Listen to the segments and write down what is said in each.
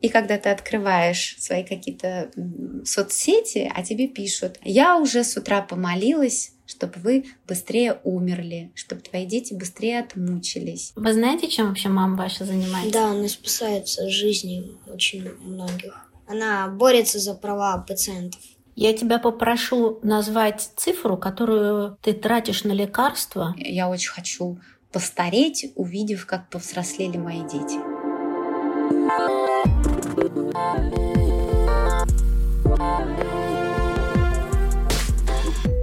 И когда ты открываешь свои какие-то соцсети, а тебе пишут, я уже с утра помолилась, чтобы вы быстрее умерли, чтобы твои дети быстрее отмучились. Вы знаете, чем вообще мама ваша занимается? Да, она спасается жизни очень многих. Она борется за права пациентов. Я тебя попрошу назвать цифру, которую ты тратишь на лекарства. Я очень хочу постареть, увидев, как повзрослели мои дети.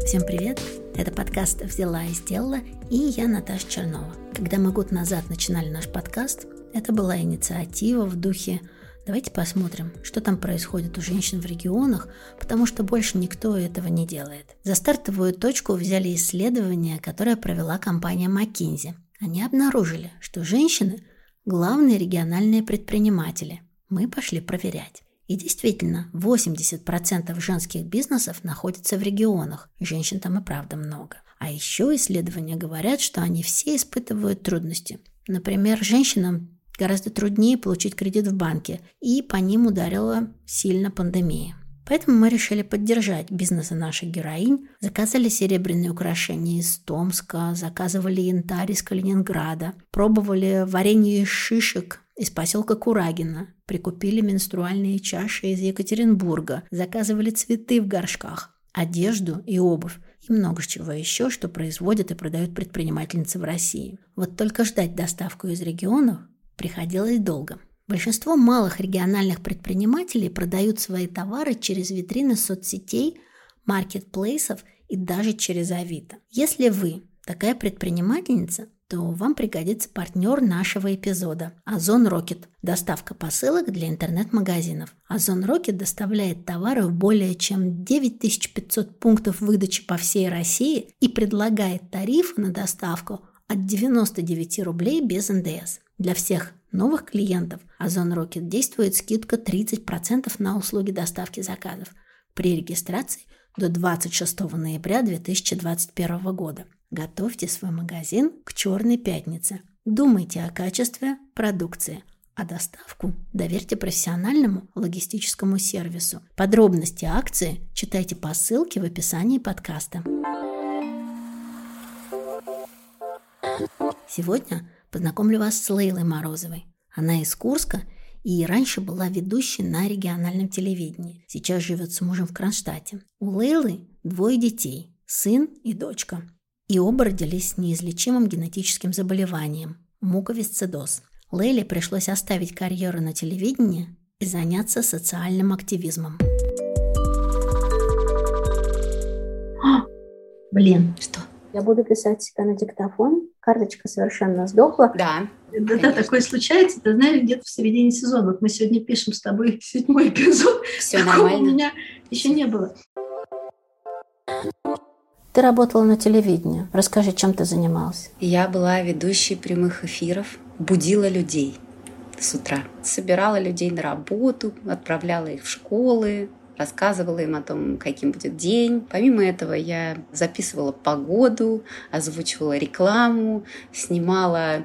Всем привет! Это подкаст «Взяла и сделала» и я Наташа Чернова. Когда мы год назад начинали наш подкаст, это была инициатива в духе Давайте посмотрим, что там происходит у женщин в регионах, потому что больше никто этого не делает. За стартовую точку взяли исследование, которое провела компания McKinsey. Они обнаружили, что женщины – главные региональные предприниматели. Мы пошли проверять. И действительно, 80% женских бизнесов находятся в регионах. Женщин там и правда много. А еще исследования говорят, что они все испытывают трудности. Например, женщинам гораздо труднее получить кредит в банке, и по ним ударила сильно пандемия. Поэтому мы решили поддержать бизнесы наших героинь. Заказали серебряные украшения из Томска, заказывали янтарь из Калининграда, пробовали варенье из шишек из поселка Курагина, прикупили менструальные чаши из Екатеринбурга, заказывали цветы в горшках, одежду и обувь и много чего еще, что производят и продают предпринимательницы в России. Вот только ждать доставку из регионов приходилось долго. Большинство малых региональных предпринимателей продают свои товары через витрины соцсетей, маркетплейсов и даже через Авито. Если вы такая предпринимательница, то вам пригодится партнер нашего эпизода – Озон Рокет. Доставка посылок для интернет-магазинов. Озон Рокет доставляет товары в более чем 9500 пунктов выдачи по всей России и предлагает тарифы на доставку от 99 рублей без НДС. Для всех новых клиентов Озон Рокет действует скидка 30% на услуги доставки заказов при регистрации до 26 ноября 2021 года. Готовьте свой магазин к Черной пятнице. Думайте о качестве продукции, а доставку доверьте профессиональному логистическому сервису. Подробности акции читайте по ссылке в описании подкаста. Сегодня познакомлю вас с Лейлой Морозовой. Она из Курска и раньше была ведущей на региональном телевидении. Сейчас живет с мужем в Кронштадте. У Лейлы двое детей – сын и дочка – и оба родились с неизлечимым генетическим заболеванием – муковисцидоз. Лейле пришлось оставить карьеру на телевидении и заняться социальным активизмом. А, блин. Что? Я буду писать себя на диктофон. Карточка совершенно сдохла. Да. Да, да, такое случается, ты знаешь, где-то в середине сезона. Вот мы сегодня пишем с тобой седьмой эпизод. Все нормально. у меня еще не было. Ты работала на телевидении. Расскажи, чем ты занималась? Я была ведущей прямых эфиров, будила людей с утра. Собирала людей на работу, отправляла их в школы, рассказывала им о том, каким будет день. Помимо этого я записывала погоду, озвучивала рекламу, снимала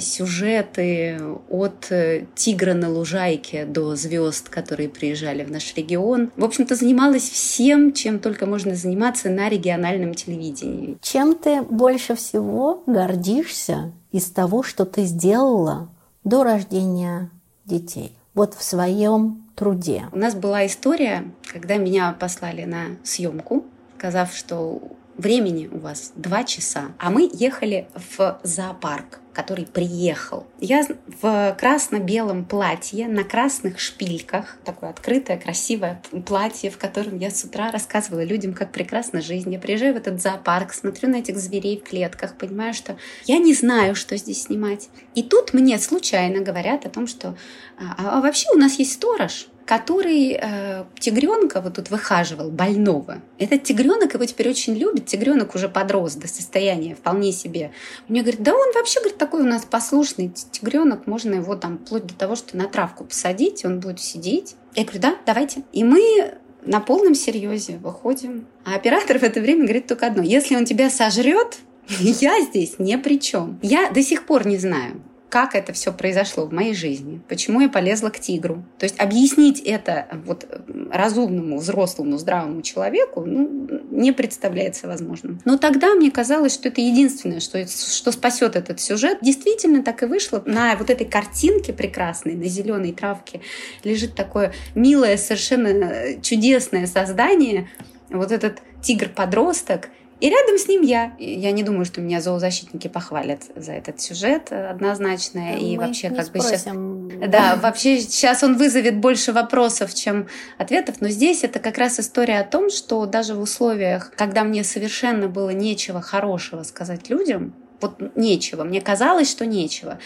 сюжеты от э, тигра на лужайке до звезд, которые приезжали в наш регион. В общем-то, занималась всем, чем только можно заниматься на региональном телевидении. Чем ты больше всего гордишься из того, что ты сделала до рождения детей? Вот в своем труде. У нас была история, когда меня послали на съемку, сказав, что времени у вас два часа, а мы ехали в зоопарк который приехал. Я в красно-белом платье, на красных шпильках, такое открытое, красивое платье, в котором я с утра рассказывала людям, как прекрасна жизнь. Я приезжаю в этот зоопарк, смотрю на этих зверей в клетках, понимаю, что я не знаю, что здесь снимать. И тут мне случайно говорят о том, что а, а вообще у нас есть сторож, который э, тигренка вот тут выхаживал, больного. Этот тигренок его теперь очень любит. Тигренок уже подрос до состояния вполне себе. Мне говорит, да он вообще, говорит, такой у нас послушный тигренок, можно его там вплоть до того, что на травку посадить, он будет сидеть. Я говорю, да, давайте. И мы на полном серьезе выходим. А оператор в это время говорит только одно. Если он тебя сожрет, я здесь ни при чем. Я до сих пор не знаю, как это все произошло в моей жизни, почему я полезла к тигру. То есть объяснить это вот разумному, взрослому, здравому человеку ну, не представляется возможным. Но тогда мне казалось, что это единственное, что, что спасет этот сюжет. Действительно так и вышло. На вот этой картинке прекрасной, на зеленой травке лежит такое милое, совершенно чудесное создание, вот этот тигр-подросток – и рядом с ним я. Я не думаю, что меня зоозащитники похвалят за этот сюжет однозначно. И Мы вообще как спросим. бы сейчас... Да, вообще сейчас он вызовет больше вопросов, чем ответов. Но здесь это как раз история о том, что даже в условиях, когда мне совершенно было нечего хорошего сказать людям, вот нечего. Мне казалось, что нечего.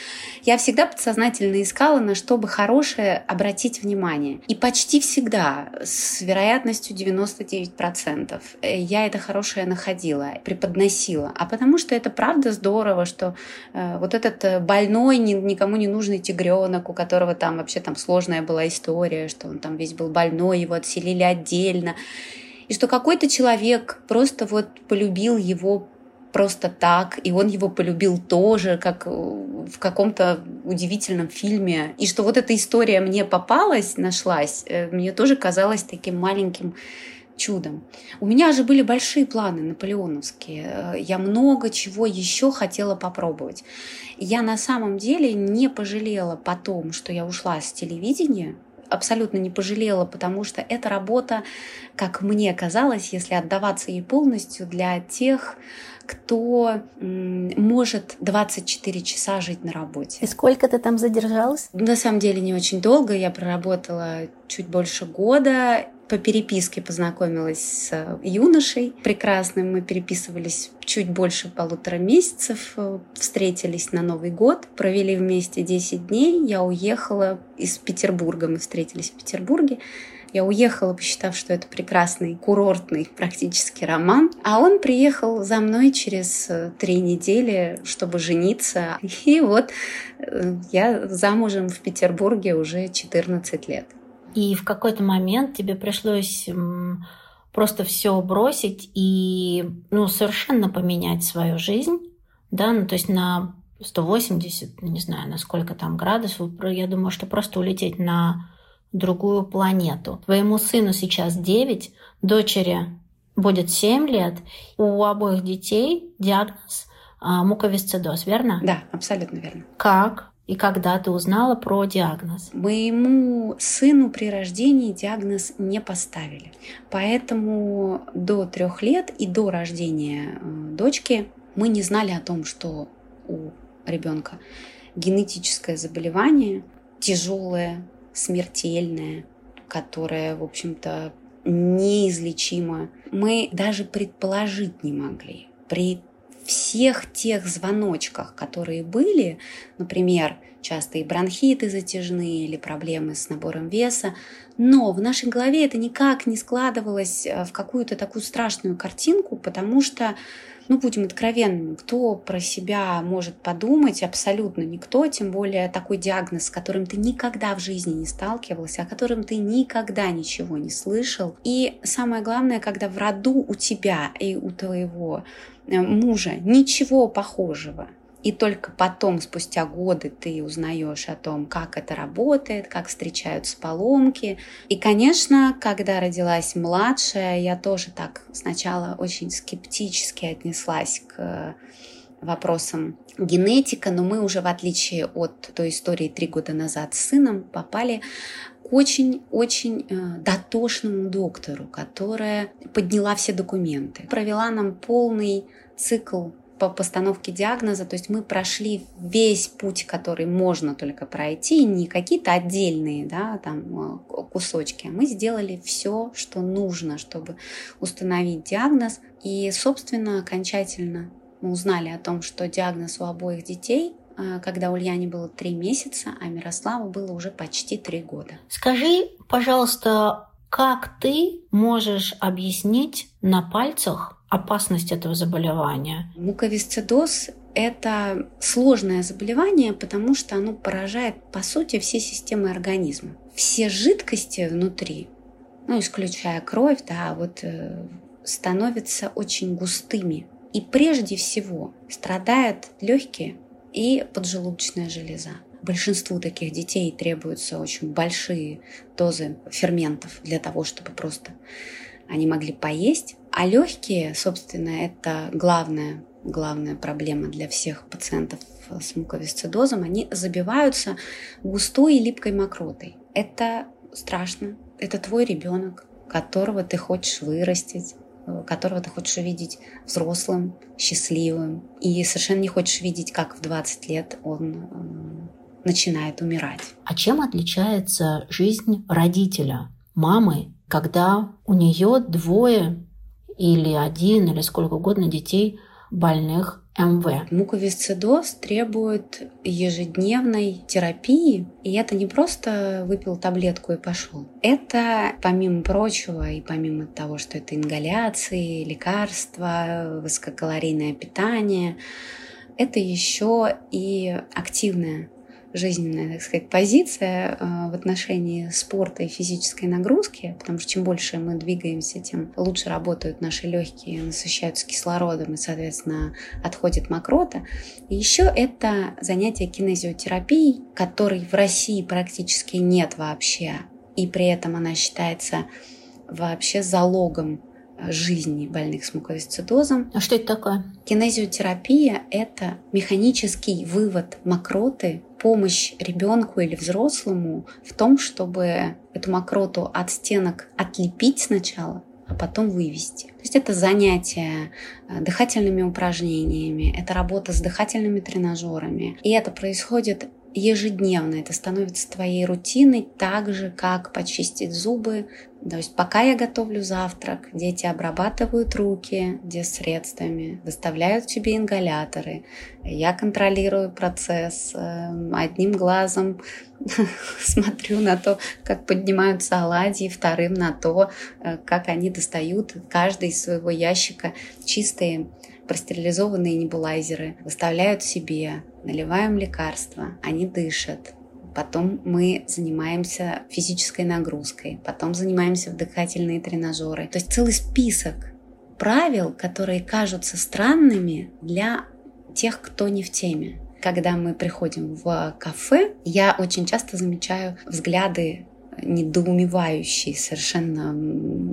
Я всегда подсознательно искала, на что бы хорошее обратить внимание. И почти всегда, с вероятностью 99%, э, я это хорошее находила, преподносила. А потому что это правда здорово, что э, вот этот э, больной, ни, никому не нужный тигренок, у которого там вообще там сложная была история, что он там весь был больной, его отселили отдельно. И что какой-то человек просто вот полюбил его просто так, и он его полюбил тоже, как в каком-то удивительном фильме. И что вот эта история мне попалась, нашлась, э, мне тоже казалось таким маленьким чудом. У меня же были большие планы наполеоновские. Э, я много чего еще хотела попробовать. Я на самом деле не пожалела потом, что я ушла с телевидения, абсолютно не пожалела, потому что эта работа, как мне казалось, если отдаваться ей полностью, для тех, кто может 24 часа жить на работе. И сколько ты там задержалась? На самом деле не очень долго. Я проработала чуть больше года. По переписке познакомилась с юношей прекрасным. Мы переписывались чуть больше полутора месяцев. Встретились на Новый год. Провели вместе 10 дней. Я уехала из Петербурга. Мы встретились в Петербурге. Я уехала, посчитав, что это прекрасный курортный практически роман. А он приехал за мной через э, три недели, чтобы жениться. И вот э, я замужем в Петербурге уже 14 лет. И в какой-то момент тебе пришлось просто все бросить и ну, совершенно поменять свою жизнь, да, ну, то есть на 180, не знаю, на сколько там градусов, я думаю, что просто улететь на другую планету. Твоему сыну сейчас 9, дочери будет 7 лет. У обоих детей диагноз а, муковисцидоз, верно? Да, абсолютно верно. Как и когда ты узнала про диагноз? Моему сыну при рождении диагноз не поставили. Поэтому до трех лет и до рождения э, дочки мы не знали о том, что у ребенка генетическое заболевание, тяжелое, смертельное, которое, в общем-то, неизлечимо, мы даже предположить не могли. При всех тех звоночках, которые были, например, частые бронхиты затяжные или проблемы с набором веса, но в нашей голове это никак не складывалось э, в какую-то такую страшную картинку, потому что ну, будем откровенными, кто про себя может подумать? Абсолютно никто, тем более такой диагноз, с которым ты никогда в жизни не сталкивался, о котором ты никогда ничего не слышал. И самое главное, когда в роду у тебя и у твоего э, мужа ничего похожего и только потом, спустя годы, ты узнаешь о том, как это работает, как встречаются поломки. И, конечно, когда родилась младшая, я тоже так сначала очень скептически отнеслась к вопросам генетика, но мы уже, в отличие от той истории три года назад с сыном, попали к очень-очень э, дотошному доктору, которая подняла все документы, провела нам полный цикл по постановке диагноза, то есть мы прошли весь путь, который можно только пройти, не какие-то отдельные да, там, э, кусочки, а мы сделали все, что нужно, чтобы установить диагноз. И, собственно, окончательно мы узнали о том, что диагноз у обоих детей э, когда Ульяне было три месяца, а Мирославу было уже почти три года. Скажи, пожалуйста, как ты можешь объяснить на пальцах опасность этого заболевания? Муковисцидоз – это сложное заболевание, потому что оно поражает, по сути, все системы организма. Все жидкости внутри, ну, исключая кровь, да, вот э, становятся очень густыми. И прежде всего страдают легкие и поджелудочная железа. Большинству таких детей требуются очень большие дозы ферментов для того, чтобы просто они могли поесть. А легкие, собственно, это главная, главная проблема для всех пациентов с муковисцидозом. Они забиваются густой и липкой мокротой. Это страшно. Это твой ребенок, которого ты хочешь вырастить, которого ты хочешь увидеть взрослым, счастливым. И совершенно не хочешь видеть, как в 20 лет он начинает умирать. А чем отличается жизнь родителя, мамы, когда у нее двое или один или сколько угодно детей больных МВ. Муковисцидоз требует ежедневной терапии, и это не просто выпил таблетку и пошел. Это, помимо прочего, и помимо того, что это ингаляции, лекарства, высококалорийное питание, это еще и активная жизненная, так сказать, позиция э, в отношении спорта и физической нагрузки, потому что чем больше мы двигаемся, тем лучше работают наши легкие, насыщаются кислородом и, соответственно, отходит мокрота. И еще это занятие кинезиотерапией, которой в России практически нет вообще, и при этом она считается вообще залогом жизни больных с муковисцидозом. А что это такое? Кинезиотерапия – это механический вывод мокроты, помощь ребенку или взрослому в том, чтобы эту мокроту от стенок отлепить сначала, а потом вывести. То есть это занятие э, дыхательными упражнениями, это работа с дыхательными тренажерами. И это происходит ежедневно. Это становится твоей рутиной, так же, как почистить зубы. То есть пока я готовлю завтрак, дети обрабатывают руки средствами, выставляют тебе ингаляторы. Я контролирую процесс эм, одним глазом, смотрю на то, как поднимаются оладьи, вторым на то, э, как они достают каждый из своего ящика чистые простерилизованные небулайзеры, выставляют себе, наливаем лекарства, они дышат, потом мы занимаемся физической нагрузкой, потом занимаемся в дыхательные тренажеры. То есть целый список правил, которые кажутся странными для тех, кто не в теме. Когда мы приходим в кафе, я очень часто замечаю взгляды недоумевающие совершенно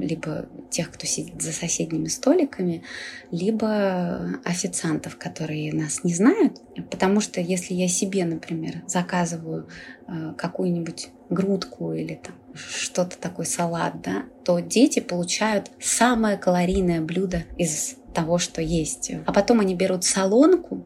либо тех, кто сидит за соседними столиками, либо официантов, которые нас не знают. Потому что если я себе, например, заказываю э, какую-нибудь грудку или там что-то такой салат, да, то дети получают самое калорийное блюдо из того, что есть. А потом они берут солонку,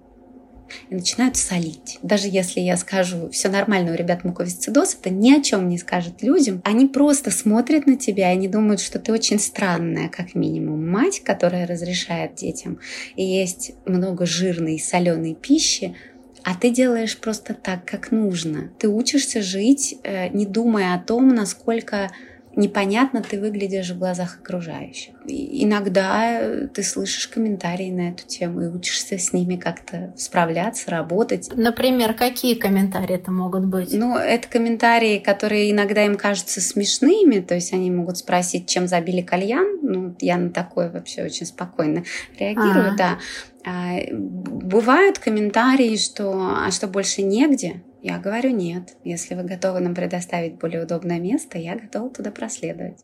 и начинают солить. Даже если я скажу, все нормально, у ребят муковисцидоз, это ни о чем не скажет людям. Они просто смотрят на тебя, и они думают, что ты очень странная, как минимум, мать, которая разрешает детям и есть много жирной и соленой пищи, а ты делаешь просто так, как нужно. Ты учишься жить, э, не думая о том, насколько непонятно ты выглядишь в глазах окружающих. И иногда ты слышишь комментарии на эту тему и учишься с ними как-то справляться, работать. Например, какие комментарии это могут быть? Ну, это комментарии, которые иногда им кажутся смешными, то есть они могут спросить, чем забили кальян. Ну, я на такое вообще очень спокойно реагирую, А-а-а. да. А, бывают комментарии, что «а что, больше негде?» Я говорю нет. Если вы готовы нам предоставить более удобное место, я готова туда проследовать.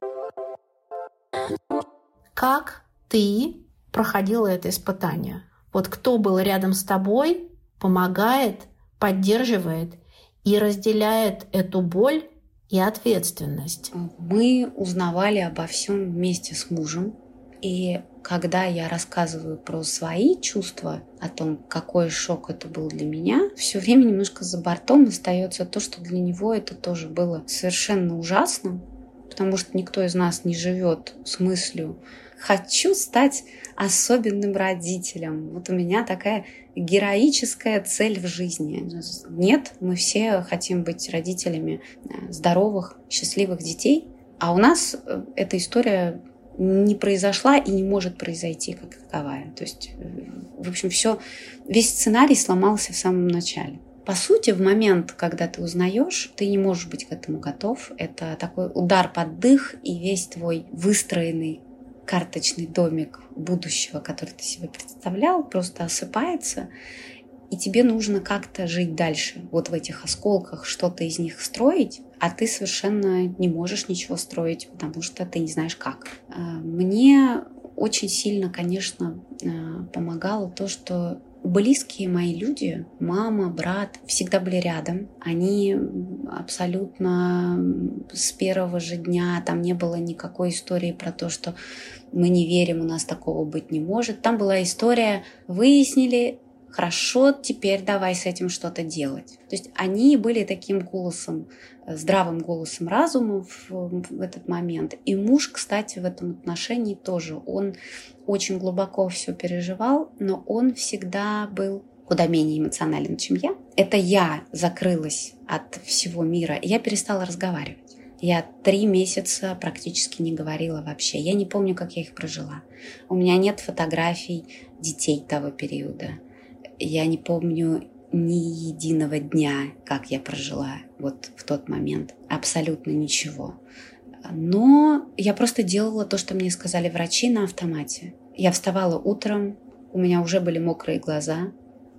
Как ты проходила это испытание? Вот кто был рядом с тобой, помогает, поддерживает и разделяет эту боль и ответственность? Мы узнавали обо всем вместе с мужем. И когда я рассказываю про свои чувства, о том, какой шок это был для меня, все время немножко за бортом остается то, что для него это тоже было совершенно ужасно, потому что никто из нас не живет с мыслью «хочу стать особенным родителем». Вот у меня такая героическая цель в жизни. Нет, мы все хотим быть родителями э, здоровых, счастливых детей, а у нас э, эта история не произошла и не может произойти как таковая. То есть, э, в общем, все, весь сценарий сломался в самом начале. По сути, в момент, когда ты узнаешь, ты не можешь быть к этому готов. Это такой удар под дых, и весь твой выстроенный карточный домик будущего, который ты себе представлял, просто осыпается. и тебе нужно как-то жить дальше, вот в этих осколках, что-то из них строить, а ты совершенно не можешь ничего строить, потому что ты не знаешь как. А, мне очень сильно, конечно, а, помогало то, что близкие мои люди, мама, брат, всегда были рядом. Они абсолютно с первого же дня, там не было никакой истории про то, что мы не верим, у нас такого быть не может. Там была история, выяснили, хорошо, теперь давай с этим что-то делать. То есть они были таким голосом, э, здравым голосом разума в, в этот момент. И муж, кстати, в этом отношении тоже. Он очень глубоко все переживал, но он всегда был куда менее эмоционален, чем я. Это я закрылась от всего мира, и я перестала разговаривать. Я три месяца практически не говорила вообще. Я не помню, как я их прожила. У меня нет фотографий детей того периода. Я не помню ни единого дня, как я прожила вот в тот момент. Абсолютно ничего. Но я просто делала то, что мне сказали врачи на автомате. Я вставала утром, у меня уже были мокрые глаза,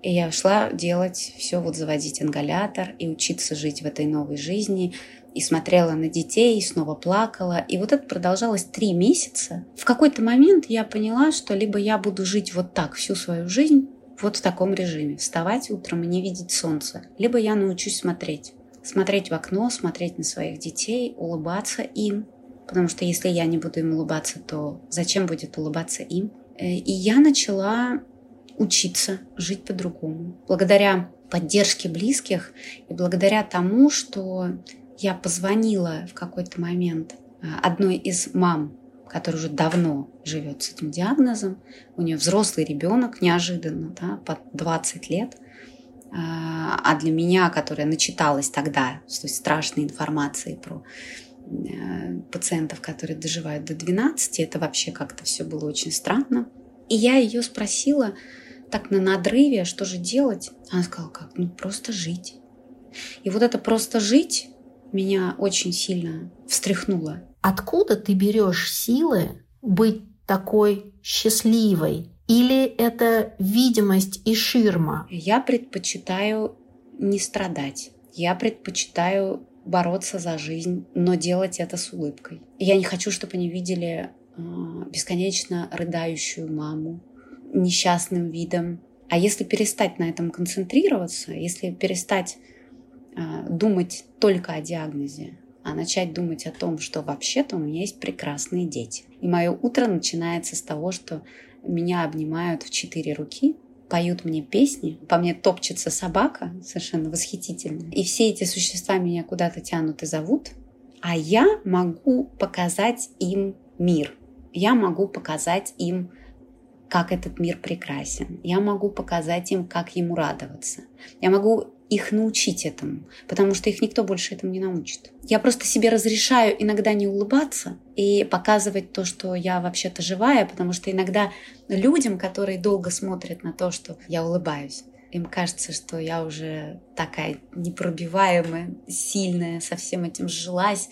и я шла делать все, вот заводить ингалятор и учиться жить в этой новой жизни. И смотрела на детей, и снова плакала. И вот это продолжалось три месяца. В какой-то момент я поняла, что либо я буду жить вот так всю свою жизнь, вот в таком режиме. Вставать утром и не видеть солнца. Либо я научусь смотреть. Смотреть в окно, смотреть на своих детей, улыбаться им. Потому что если я не буду им улыбаться, то зачем будет улыбаться им? Э, и я начала учиться жить по-другому. Благодаря поддержке близких и благодаря тому, что я позвонила в какой-то момент э, одной из мам которая уже давно живет с этим диагнозом. У нее взрослый ребенок неожиданно, да, под 20 лет. А, а для меня, которая начиталась тогда, то есть страшной информации про э, пациентов, которые доживают до 12, это вообще как-то все было очень странно. И я ее спросила так на надрыве, что же делать? Она сказала, как? Ну, просто жить. И вот это просто жить меня очень сильно встряхнуло. Откуда ты берешь силы быть такой счастливой? Или это видимость и ширма? Я предпочитаю не страдать. Я предпочитаю бороться за жизнь, но делать это с улыбкой. Я не хочу, чтобы они видели э, бесконечно рыдающую маму, несчастным видом. А если перестать на этом концентрироваться, если перестать э, думать только о диагнозе, а начать думать о том, что вообще-то у меня есть прекрасные дети. И мое утро начинается с того, что меня обнимают в четыре руки, поют мне песни, по мне топчется собака, совершенно восхитительно. И все эти существа меня куда-то тянут и зовут, а я могу показать им мир. Я могу показать им, как этот мир прекрасен. Я могу показать им, как ему радоваться. Я могу их научить этому, потому что их никто больше этому не научит. Я просто себе разрешаю иногда не улыбаться и показывать то, что я вообще-то живая, потому что иногда людям, которые долго смотрят на то, что я улыбаюсь, им кажется, что я уже такая непробиваемая, сильная, со всем этим сжилась.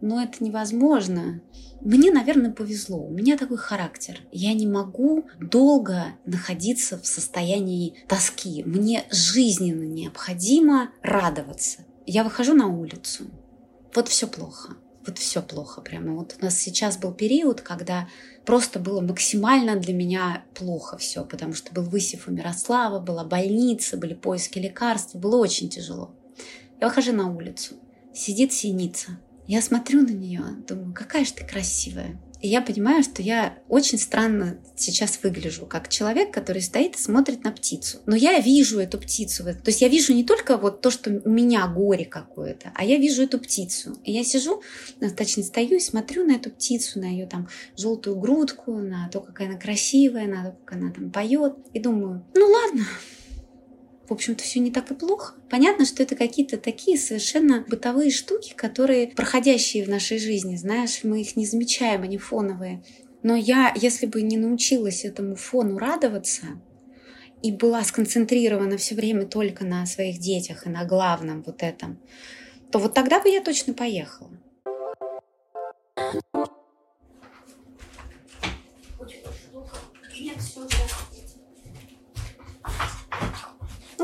Но это невозможно. Мне, наверное, повезло. У меня такой характер. Я не могу долго находиться в состоянии тоски. Мне жизненно необходимо радоваться. Я выхожу на улицу. Вот все плохо. Вот все плохо прямо. Вот у нас сейчас был период, когда просто было максимально для меня плохо все, потому что был высев у Мирослава, была больница, были поиски лекарств, было очень тяжело. Я выхожу на улицу, сидит синица, я смотрю на нее, думаю, какая же ты красивая. И я понимаю, что я очень странно сейчас выгляжу, как человек, который стоит и смотрит на птицу. Но я вижу эту птицу. То есть я вижу не только вот то, что у меня горе какое-то, а я вижу эту птицу. И я сижу, ну, точнее стою и смотрю на эту птицу, на ее там желтую грудку, на то, какая она красивая, на то, как она там поет. И думаю, ну ладно, в общем-то, все не так и плохо. Понятно, что это какие-то такие совершенно бытовые штуки, которые проходящие в нашей жизни, знаешь, мы их не замечаем, они фоновые. Но я, если бы не научилась этому фону радоваться, и была сконцентрирована все время только на своих детях и на главном вот этом, то вот тогда бы я точно поехала.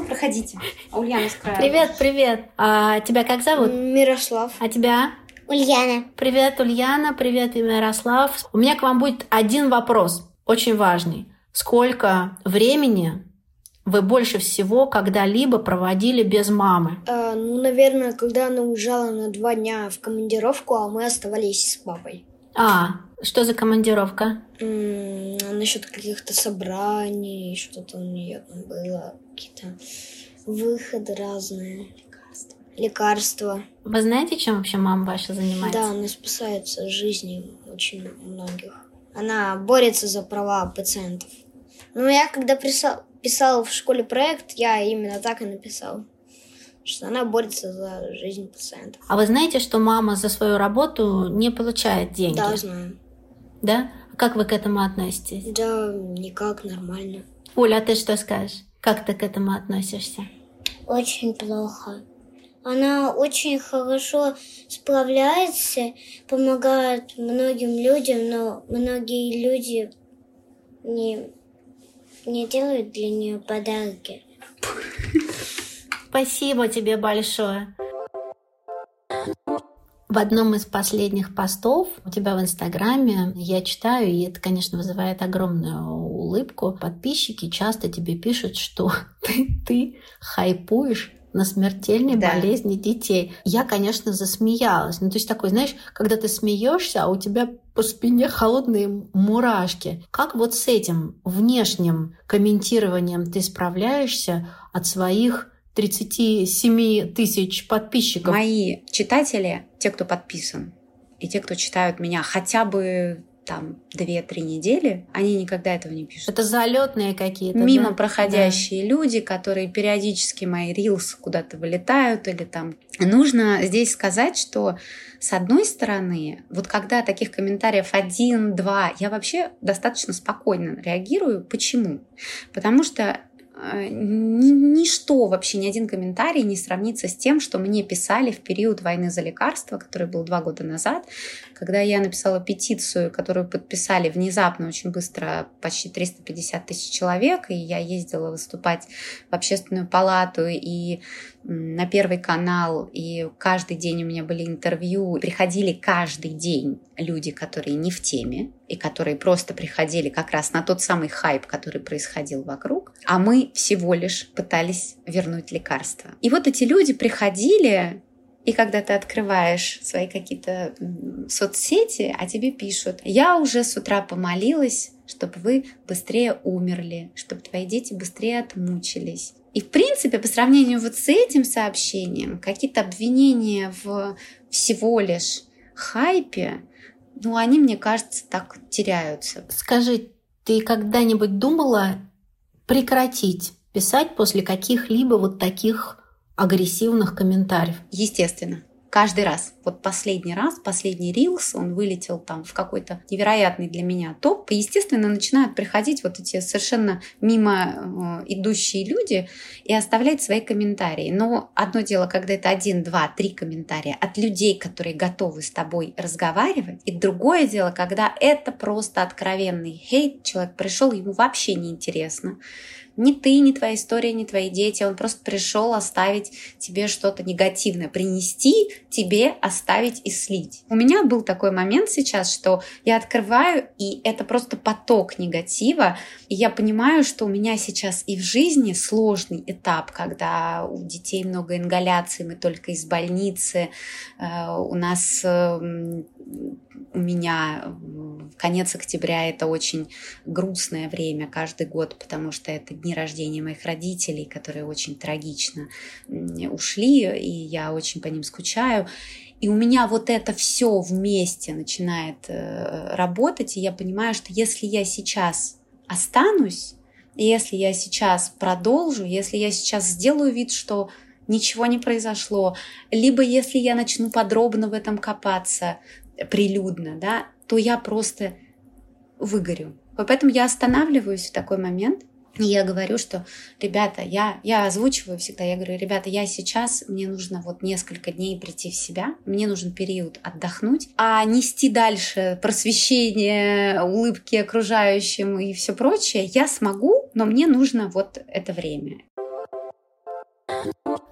Проходите. Ульяна с края. Привет, привет. А тебя как зовут? Мирослав. А тебя? Ульяна. Привет, Ульяна. Привет, Ярослав. У меня к вам будет один вопрос, очень важный. Сколько времени вы больше всего когда-либо проводили без мамы? Э, ну, наверное, когда она уезжала на два дня в командировку, а мы оставались с папой. А, что за командировка? М, насчет каких-то собраний, что-то у нее там было, какие-то выходы разные. Лекарства. Лекарства. Вы знаете, чем вообще мама ваша занимается? Да, она спасает жизни очень многих. Она борется за права пациентов. Ну, я когда писал, писал в школе проект, я именно так и написал. Что она борется за жизнь пациентов. А вы знаете, что мама за свою работу не получает деньги? Да, знаю. Да? А Как вы к этому относитесь? Да, никак, нормально. Оля, а ты что скажешь? Как ты к этому относишься? Очень плохо. Она очень хорошо справляется, помогает многим людям, но многие люди не, не делают для нее подарки. Спасибо тебе большое. В одном из последних постов у тебя в Инстаграме я читаю, и это, конечно, вызывает огромную улыбку. Подписчики часто тебе пишут, что ты, ты хайпуешь на смертельной Да. болезни детей. Я, конечно, засмеялась. Ну, то есть такой, знаешь, когда ты смеешься, а у тебя по спине холодные мурашки. Как вот с этим внешним комментированием ты справляешься от своих 37 тысяч подписчиков? Мои читатели, те, кто подписан, и те, кто читают меня хотя бы там 2-3 недели, они никогда этого не пишут. Это залетные какие-то. Мимо да? проходящие люди, которые периодически мои рилс куда-то вылетают или там. Нужно здесь сказать, что с одной стороны, вот когда таких комментариев один-два, я вообще достаточно спокойно реагирую. Почему? Потому что ничто, вообще ни один комментарий не сравнится с тем, что мне писали в период войны за лекарства, который был два года назад, когда я написала петицию, которую подписали внезапно, очень быстро, почти 350 тысяч человек, и я ездила выступать в общественную палату и на Первый канал, и каждый день у меня были интервью. Приходили каждый день люди, которые не в теме, и которые просто приходили как раз на тот самый хайп, который происходил вокруг, а мы всего лишь пытались вернуть лекарства. И вот эти люди приходили, и когда ты открываешь свои какие-то соцсети, а тебе пишут, я уже с утра помолилась, чтобы вы быстрее умерли, чтобы твои дети быстрее отмучились. И в принципе, по сравнению вот с этим сообщением, какие-то обвинения в всего лишь хайпе, ну, они, мне кажется, так теряются. Скажи, ты когда-нибудь думала прекратить писать после каких-либо вот таких агрессивных комментариев? Естественно. Каждый раз. Вот последний раз, последний рилс, он вылетел там в какой-то невероятный для меня топ. И, естественно, начинают приходить вот эти совершенно мимо э, идущие люди и оставлять свои комментарии. Но одно дело, когда это один, два, три комментария от людей, которые готовы с тобой разговаривать. И другое дело, когда это просто откровенный хейт. Человек пришел, ему вообще не интересно ни ты, ни твоя история, ни твои дети. Он просто пришел оставить тебе что-то негативное, принести тебе, оставить и слить. У меня был такой момент сейчас, что я открываю, и это просто поток негатива. И я понимаю, что у меня сейчас и в жизни сложный этап, когда у детей много ингаляций, мы только из больницы, э, у нас э, у меня конец октября это очень грустное время каждый год, потому что это дни рождения моих родителей, которые очень трагично ушли, и я очень по ним скучаю. И у меня вот это все вместе начинает работать, и я понимаю, что если я сейчас останусь, если я сейчас продолжу, если я сейчас сделаю вид, что ничего не произошло, либо если я начну подробно в этом копаться, прилюдно, да, то я просто выгорю. Поэтому я останавливаюсь в такой момент, и я говорю, что, ребята, я, я озвучиваю всегда, я говорю, ребята, я сейчас, мне нужно вот несколько дней прийти в себя, мне нужен период отдохнуть, а нести дальше просвещение, улыбки окружающим и все прочее я смогу, но мне нужно вот это время.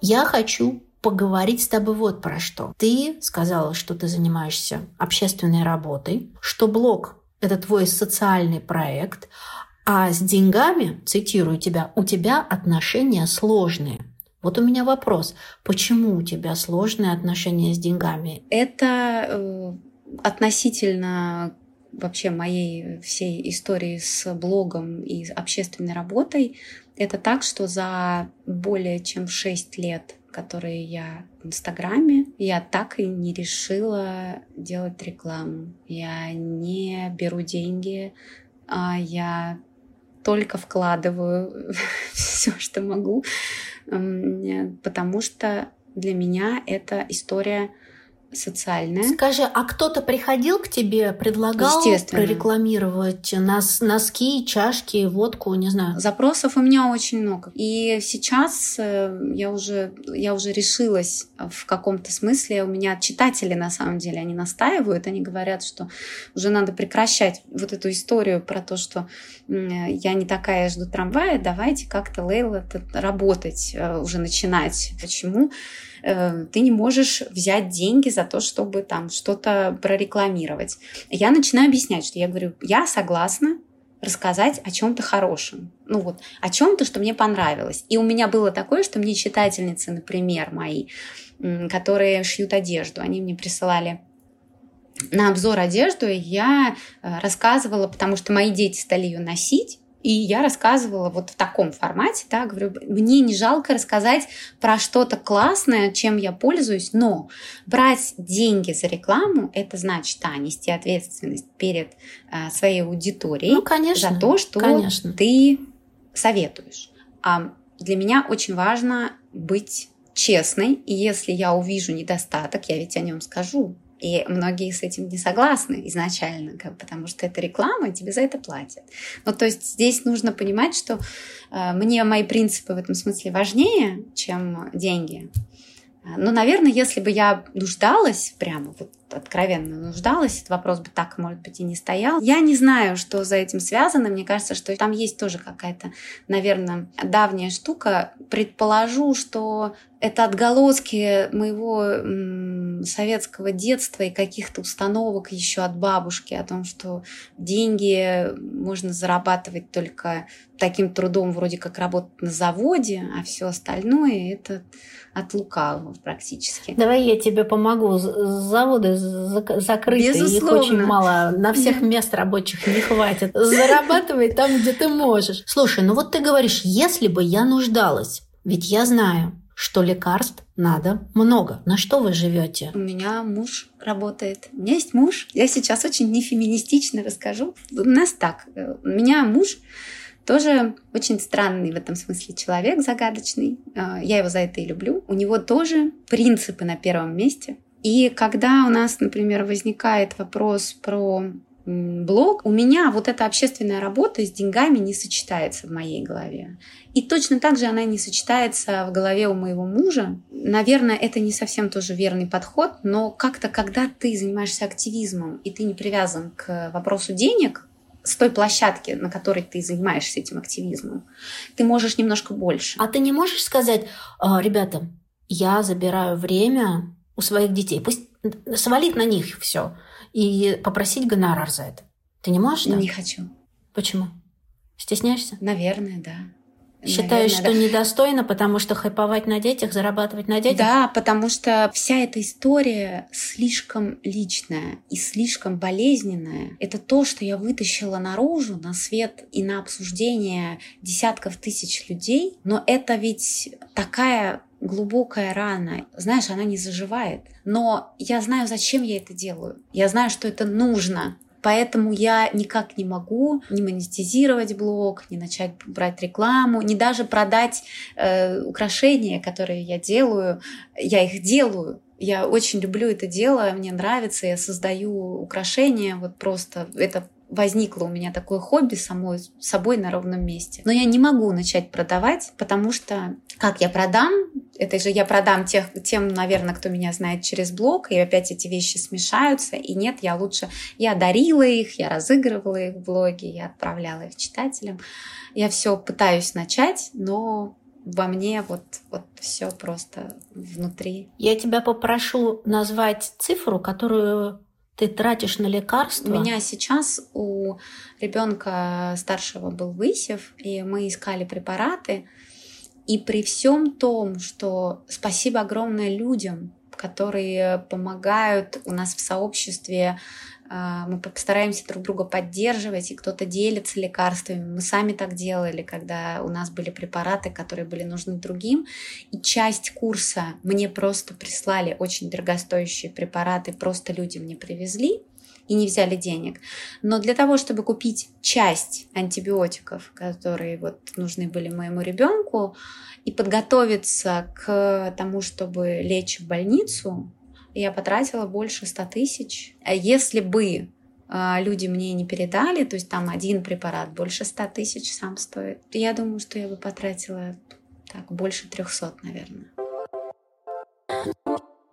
Я хочу поговорить с тобой вот про что. Ты сказала, что ты занимаешься общественной работой, что блог – это твой социальный проект, а с деньгами, цитирую тебя, у тебя отношения сложные. Вот у меня вопрос, почему у тебя сложные отношения с деньгами? Это э, относительно вообще моей всей истории с блогом и общественной работой, это так, что за более чем 6 лет, которые я в Инстаграме, я так и не решила делать рекламу. Я не беру деньги, а я только вкладываю все, что могу, потому что для меня это история социальная. Скажи, а кто-то приходил к тебе, предлагал прорекламировать нос, носки, чашки, водку, не знаю? Запросов у меня очень много. И сейчас э, я уже, я уже решилась в каком-то смысле. У меня читатели, на самом деле, они настаивают, они говорят, что уже надо прекращать вот эту историю про то, что я не такая, жду трамвая, давайте как-то, Лейла, работать, э, уже начинать. Почему? Э, ты не можешь взять деньги за то, чтобы там что-то прорекламировать. Я начинаю объяснять, что я говорю, я согласна рассказать о чем-то хорошем. Ну вот, о чем-то, что мне понравилось. И у меня было такое, что мне читательницы, например, мои, которые шьют одежду, они мне присылали на обзор одежду, и я э, рассказывала, потому что мои дети стали ее носить, и я рассказывала вот в таком формате, да, говорю, мне не жалко рассказать про что-то классное, чем я пользуюсь, но брать деньги за рекламу, это значит, да, нести ответственность перед э, своей аудиторией ну, конечно, за то, что конечно. ты советуешь. А для меня очень важно быть честной, и если я увижу недостаток, я ведь о нем скажу. И многие с этим не согласны изначально, как, потому что это реклама, и тебе за это платят. Ну, то есть здесь нужно понимать, что э, мне мои принципы в этом смысле важнее, чем деньги. Ну, наверное, если бы я нуждалась, прямо вот откровенно нуждалась, этот вопрос бы так, может быть, и не стоял. Я не знаю, что за этим связано. Мне кажется, что там есть тоже какая-то, наверное, давняя штука. Предположу, что это отголоски моего м, советского детства и каких-то установок еще от бабушки о том, что деньги можно зарабатывать только таким трудом, вроде как работать на заводе, а все остальное это от лукавого практически. Давай я тебе помогу. Заводы закрыты, Безусловно. их очень мало, на всех мест рабочих не хватит. Зарабатывай там, где ты можешь. Слушай, ну вот ты говоришь, если бы я нуждалась, ведь я знаю, что лекарств надо много. На что вы живете? У меня муж работает. У меня есть муж. Я сейчас очень нефеминистично расскажу. У нас так. У меня муж тоже очень странный в этом смысле человек, загадочный. А, я его за это и люблю. У него тоже принципы на первом месте. И когда у нас, например, возникает вопрос про блог, у меня вот эта общественная работа с деньгами не сочетается в моей голове. И точно так же она не сочетается в голове у моего мужа. Наверное, это не совсем тоже верный подход, но как-то, когда ты занимаешься активизмом, и ты не привязан к вопросу денег, с той площадки, на которой ты занимаешься этим активизмом, ты можешь немножко больше. А ты не можешь сказать, «А, ребята, я забираю время у своих детей, пусть свалить на них все и попросить гонорар за это. Ты не можешь? Да? Не хочу. Почему? Стесняешься? Наверное, да. Считаешь, Наверное, что да. недостойно, потому что хайповать на детях, зарабатывать на детях? Да, потому что вся эта история слишком личная и слишком болезненная. Это то, что я вытащила наружу, на свет и на обсуждение десятков тысяч людей. Но это ведь такая глубокая рана. Знаешь, она не заживает. Но я знаю, зачем я это делаю. Я знаю, что это нужно. Поэтому я никак не могу не монетизировать блог, не начать брать рекламу, не даже продать э, украшения, которые я делаю. Я их делаю, я очень люблю это дело, мне нравится, я создаю украшения, вот просто это возникло у меня такое хобби самой собой на ровном месте. Но я не могу начать продавать, потому что как я продам? Это же я продам тех, тем, наверное, кто меня знает через блог, и опять эти вещи смешаются. И нет, я лучше... Я дарила их, я разыгрывала их в блоге, я отправляла их читателям. Я все пытаюсь начать, но во мне вот, вот все просто внутри. Я тебя попрошу назвать цифру, которую ты тратишь на лекарства? У меня сейчас у ребенка старшего был высев, и мы искали препараты. И при всем том, что спасибо огромное людям, которые помогают у нас в сообществе мы постараемся друг друга поддерживать, и кто-то делится лекарствами. Мы сами так делали, когда у нас были препараты, которые были нужны другим. И часть курса мне просто прислали очень дорогостоящие препараты, просто люди мне привезли и не взяли денег. Но для того, чтобы купить часть антибиотиков, которые вот нужны были моему ребенку, и подготовиться к тому, чтобы лечь в больницу, я потратила больше 100 тысяч. А если бы а, люди мне не передали, то есть там один препарат больше 100 тысяч сам стоит, я думаю, что я бы потратила так больше 300, наверное.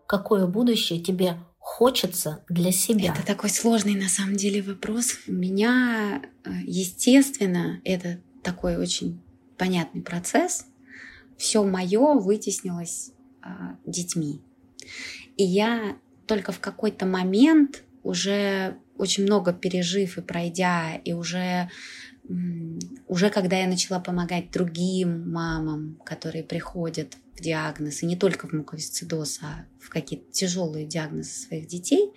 Какое будущее тебе хочется для себя? Это такой сложный на самом деле вопрос. У меня, э, естественно, это такой очень понятный процесс. Все мое вытеснилось а, детьми. И я только в какой-то момент, уже очень много пережив и пройдя, и уже, уже когда я начала помогать другим мамам, которые приходят в диагноз, и не только в муковисцидоз, а в какие-то тяжелые диагнозы своих детей,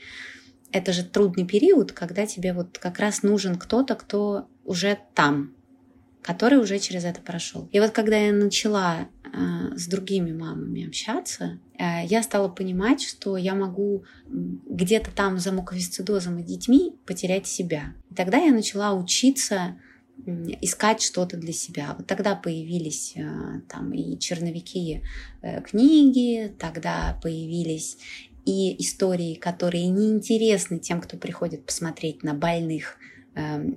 это же трудный период, когда тебе вот как раз нужен кто-то, кто уже там, который уже через это прошел. И вот когда я начала с другими мамами общаться, э, я стала понимать, что я могу где-то там за муковисцидозом и детьми потерять себя. И тогда я начала учиться искать что-то для себя. Вот тогда появились э, там и черновики э, книги, тогда появились и истории, которые неинтересны тем, кто приходит посмотреть на больных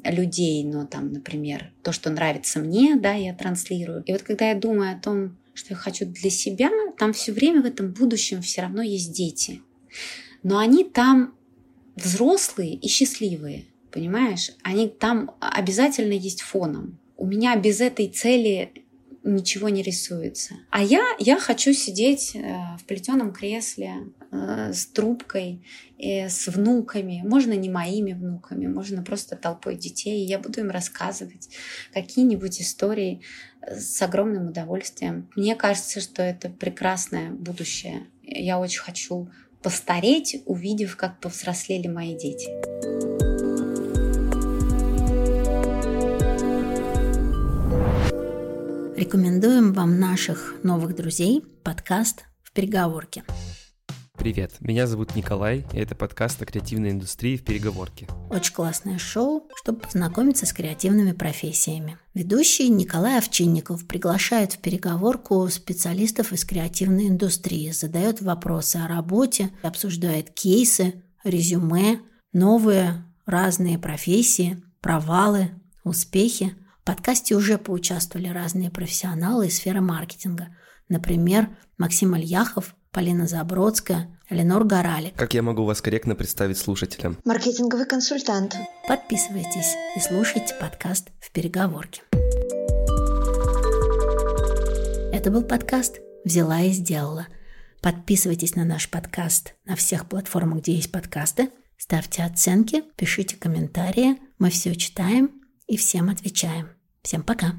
людей, но там, например, то, что нравится мне, да, я транслирую. И вот когда я думаю о том, что я хочу для себя, там все время в этом будущем все равно есть дети. Но они там взрослые и счастливые, понимаешь? Они там обязательно есть фоном. У меня без этой цели ничего не рисуется. А я, я хочу сидеть э, в плетеном кресле э, с трубкой, и с внуками. Можно не моими внуками, можно просто толпой детей. И я буду им рассказывать какие-нибудь истории э, с огромным удовольствием. Мне кажется, что это прекрасное будущее. Я очень хочу постареть, увидев, как повзрослели мои дети. Рекомендуем вам наших новых друзей подкаст «В переговорке». Привет, меня зовут Николай, и это подкаст о креативной индустрии в переговорке. Очень классное шоу, чтобы познакомиться с креативными профессиями. Ведущий Николай Овчинников приглашает в переговорку специалистов из креативной индустрии, задает вопросы о работе, обсуждает кейсы, резюме, новые разные профессии, провалы, успехи – подкасте уже поучаствовали разные профессионалы из сферы маркетинга. Например, Максим Альяхов, Полина Забродская, Эленор Горалик. Как я могу вас корректно представить слушателям? Маркетинговый консультант. Подписывайтесь и слушайте подкаст «В переговорке». Это был подкаст «Взяла и сделала». Подписывайтесь на наш подкаст на всех платформах, где есть подкасты. Ставьте оценки, пишите комментарии. Мы все читаем и всем отвечаем. Всем пока!